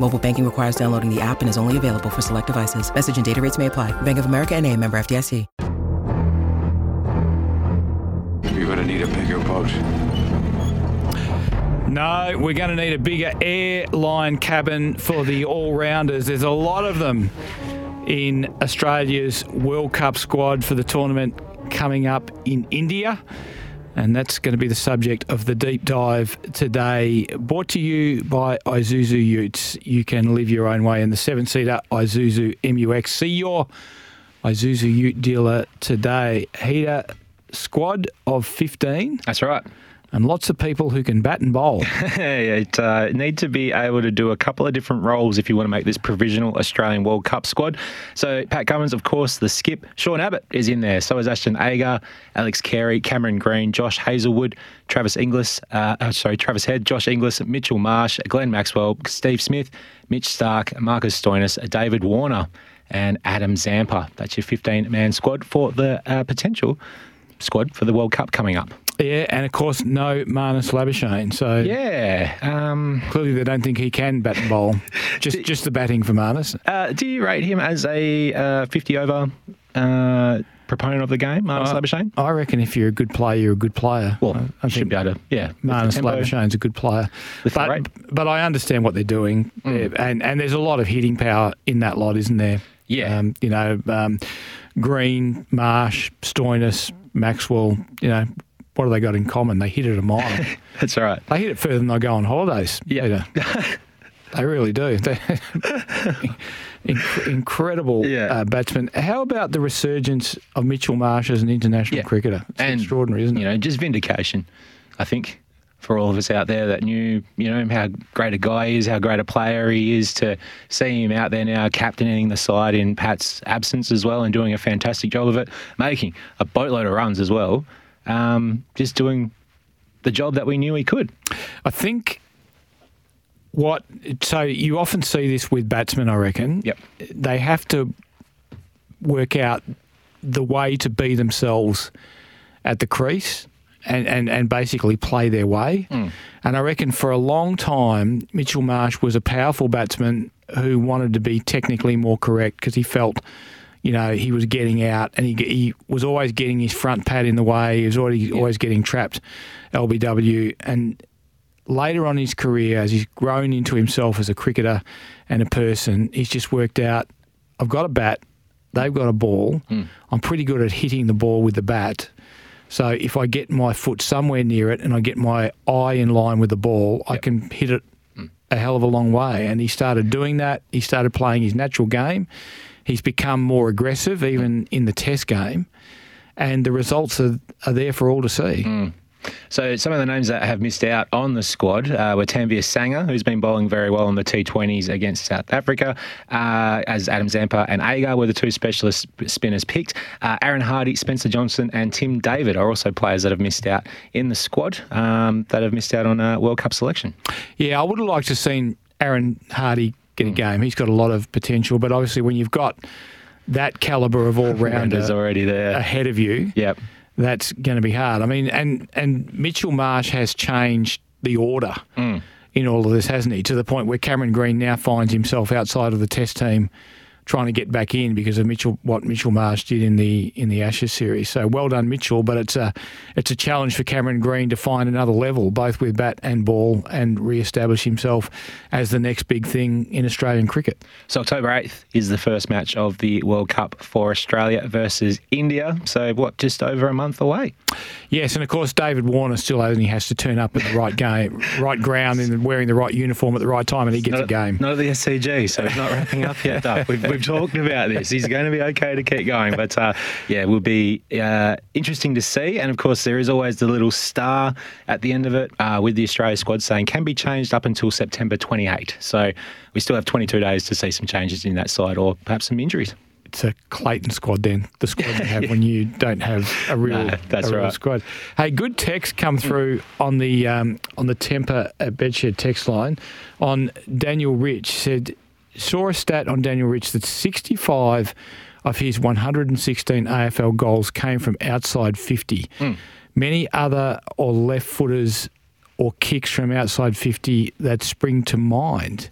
Mobile banking requires downloading the app and is only available for select devices. Message and data rates may apply. Bank of America and a member FDIC. You're going to need a bigger boat. No, we're going to need a bigger airline cabin for the all rounders. There's a lot of them in Australia's World Cup squad for the tournament coming up in India. And that's going to be the subject of the deep dive today. Brought to you by Isuzu Utes. You can live your own way in the seven seater Isuzu MUX. See your Isuzu Ute dealer today. Heater squad of 15 That's right. And lots of people who can bat and bowl. it uh, need to be able to do a couple of different roles if you want to make this provisional Australian World Cup squad. So Pat Cummins, of course, the skip. Sean Abbott is in there. So is Ashton Agar, Alex Carey, Cameron Green, Josh Hazlewood, Travis Inglis. Uh, oh, sorry, Travis Head, Josh Inglis, Mitchell Marsh, Glenn Maxwell, Steve Smith, Mitch Starc, Marcus Stoinis, David Warner, and Adam Zampa. That's your 15-man squad for the uh, potential squad for the World Cup coming up. Yeah, and of course, no Marnus Labuschagne. So Yeah. Um, clearly they don't think he can bat and bowl. Just just the batting for Marnus. Uh, do you rate him as a uh, 50 over uh, proponent of the game, Marnus Uh, Labuschagne? I reckon if you're a good player, you're a good player. Well, I, I should be able to, yeah. Marnus. Labuschagne's a good player. But, but I understand what they're doing. Mm. And, and there's a lot of hitting power in that lot, isn't there? Yeah. Um, you know, um, Green, Marsh, Stoinis, Maxwell, you know, what have they got in common? They hit it a mile. That's all right. They hit it further than they go on holidays. Yeah. They really do. Incredible Yeah. uh, batsmen. How about the resurgence of Mitchell Marsh as an international Yeah. cricketer? It's And, extraordinary, isn't it? You know, just vindication, I think, for all of us out there that knew, you know, how great a guy he is, how great a player he is, to see him out there now captaining the side in Pat's absence as well and doing a fantastic job of it, making a boatload of runs as well, um, just doing the job that we knew he could. I think what so you often see this with batsmen. I reckon. Yep. They have to work out the way to be themselves at the crease. And, and, and basically play their way. And I reckon for a long time, Mitchell Marsh was a powerful batsman who wanted to be technically more correct because he felt, you know, he was getting out and he, he was always getting his front pad in the way. He was already always getting trapped LBW. And later on in his career, as he's grown into himself as a cricketer and a person, he's just worked out I've got a bat, they've got a ball. Hmm. I'm pretty good at hitting the ball with the bat. So if I get my foot somewhere near it and I get my eye in line with the ball, I can hit it hmm. a hell of a long way. And he started doing that. He started playing his natural game. He's become more aggressive, even in the test game. And the results are, are there for all to see. So some of the names that have missed out on the squad uh, were Tanveer Sangha, who's been bowling very well in the T20s against South Africa, uh, as Adam Zampa and Agar were the two specialist spinners picked. Uh, Aaron Hardy, Spencer Johnson, and Tim David are also players that have missed out in the squad um, that have missed out on a World Cup selection. Yeah, I would have liked to have seen Aaron Hardy get a hmm. game. He's got a lot of potential, but obviously when you've got that caliber of all Rounders rounder already there. ahead of you, Yep. that's going to be hard. I mean, and and Mitchell Marsh has changed the order hmm. in all of this, hasn't he? To the point where Cameron Green now finds himself outside of the Test team, trying to get back in because of Mitchell what Mitchell Marsh did in the in the Ashes series. So well done, Mitchell. But it's a it's a challenge for Cameron Green to find another level, both with bat and ball, and re-establish himself as the next big thing in Australian cricket. So October 8th is the first match of the World Cup for Australia versus India. So what, just over a month away? Yes, and of course David Warner still only has to turn up at the right game, right ground, and wearing the right uniform at the right time, and he gets a game. not the SCG, so he's not wrapping up yet. We've, we've talked about this. He's going to be okay to keep going, but uh, yeah, it will be uh, interesting to see. And of course, there is always the little star at the end of it uh, with the Australia squad saying can be changed up until September 28. So we still have 22 days to see some changes in that side, or perhaps some injuries. it's a Clayton squad then, the squad you have when you don't have a real, No, that's a real right. squad. Hey, good text come through on the um, on the Tempur at Bedshed text line on Daniel Rich said saw a stat on Daniel Rich that 65 of his 116 AFL goals came from outside 50. Hmm. Many other or left footers or kicks from outside 50 that spring to mind.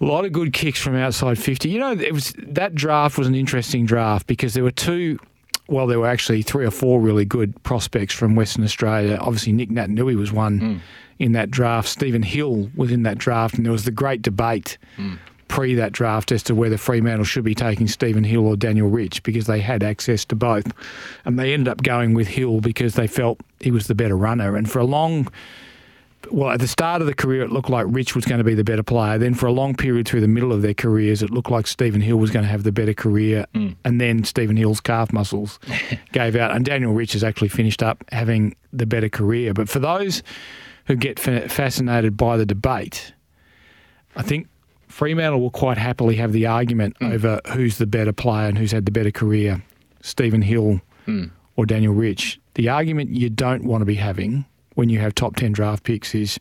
A lot of good kicks from outside 50. You know, it was that draft was an interesting draft because there were two well, there were actually three or four really good prospects from Western Australia. Obviously, Nick Naitanui was one hmm. in that draft. Stephen Hill was in that draft, and there was the great debate hmm. pre that draft as to whether Fremantle should be taking Stephen Hill or Daniel Rich because they had access to both. And they ended up going with Hill because they felt he was the better runner. And for a long well, at the start of the career, it looked like Rich was going to be the better player. Then, for a long period through the middle of their careers, it looked like Stephen Hill was going to have the better career. Mm. And then Stephen Hill's calf muscles gave out, and Daniel Rich has actually finished up having the better career. But for those who get fa- fascinated by the debate, I think Fremantle will quite happily have the argument mm. over who's the better player and who's had the better career, Stephen Hill mm. or Daniel Rich. The argument you don't want to be having when you have top 10 draft picks is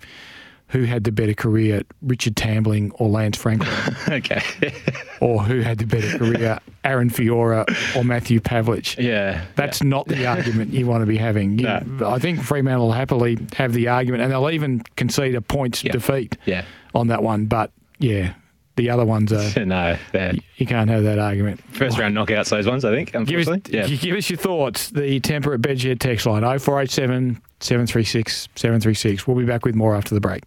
who had the better career, Richard Tambling or Lance Franklin, okay. or who had the better career, Aaron Fiora or Matthew Pavlich. yeah. That's not the argument you want to be having. You- No. I think Fremantle will happily have the argument, and they'll even concede a points Yeah. defeat Yeah. on that one. But yeah, the other ones are. no. You can't have that argument. First round knockouts, those ones, I think, Give us, unfortunately. yeah. give us your thoughts. The Tempur at Bedshed text line 0487 736 736. We'll be back with more after the break.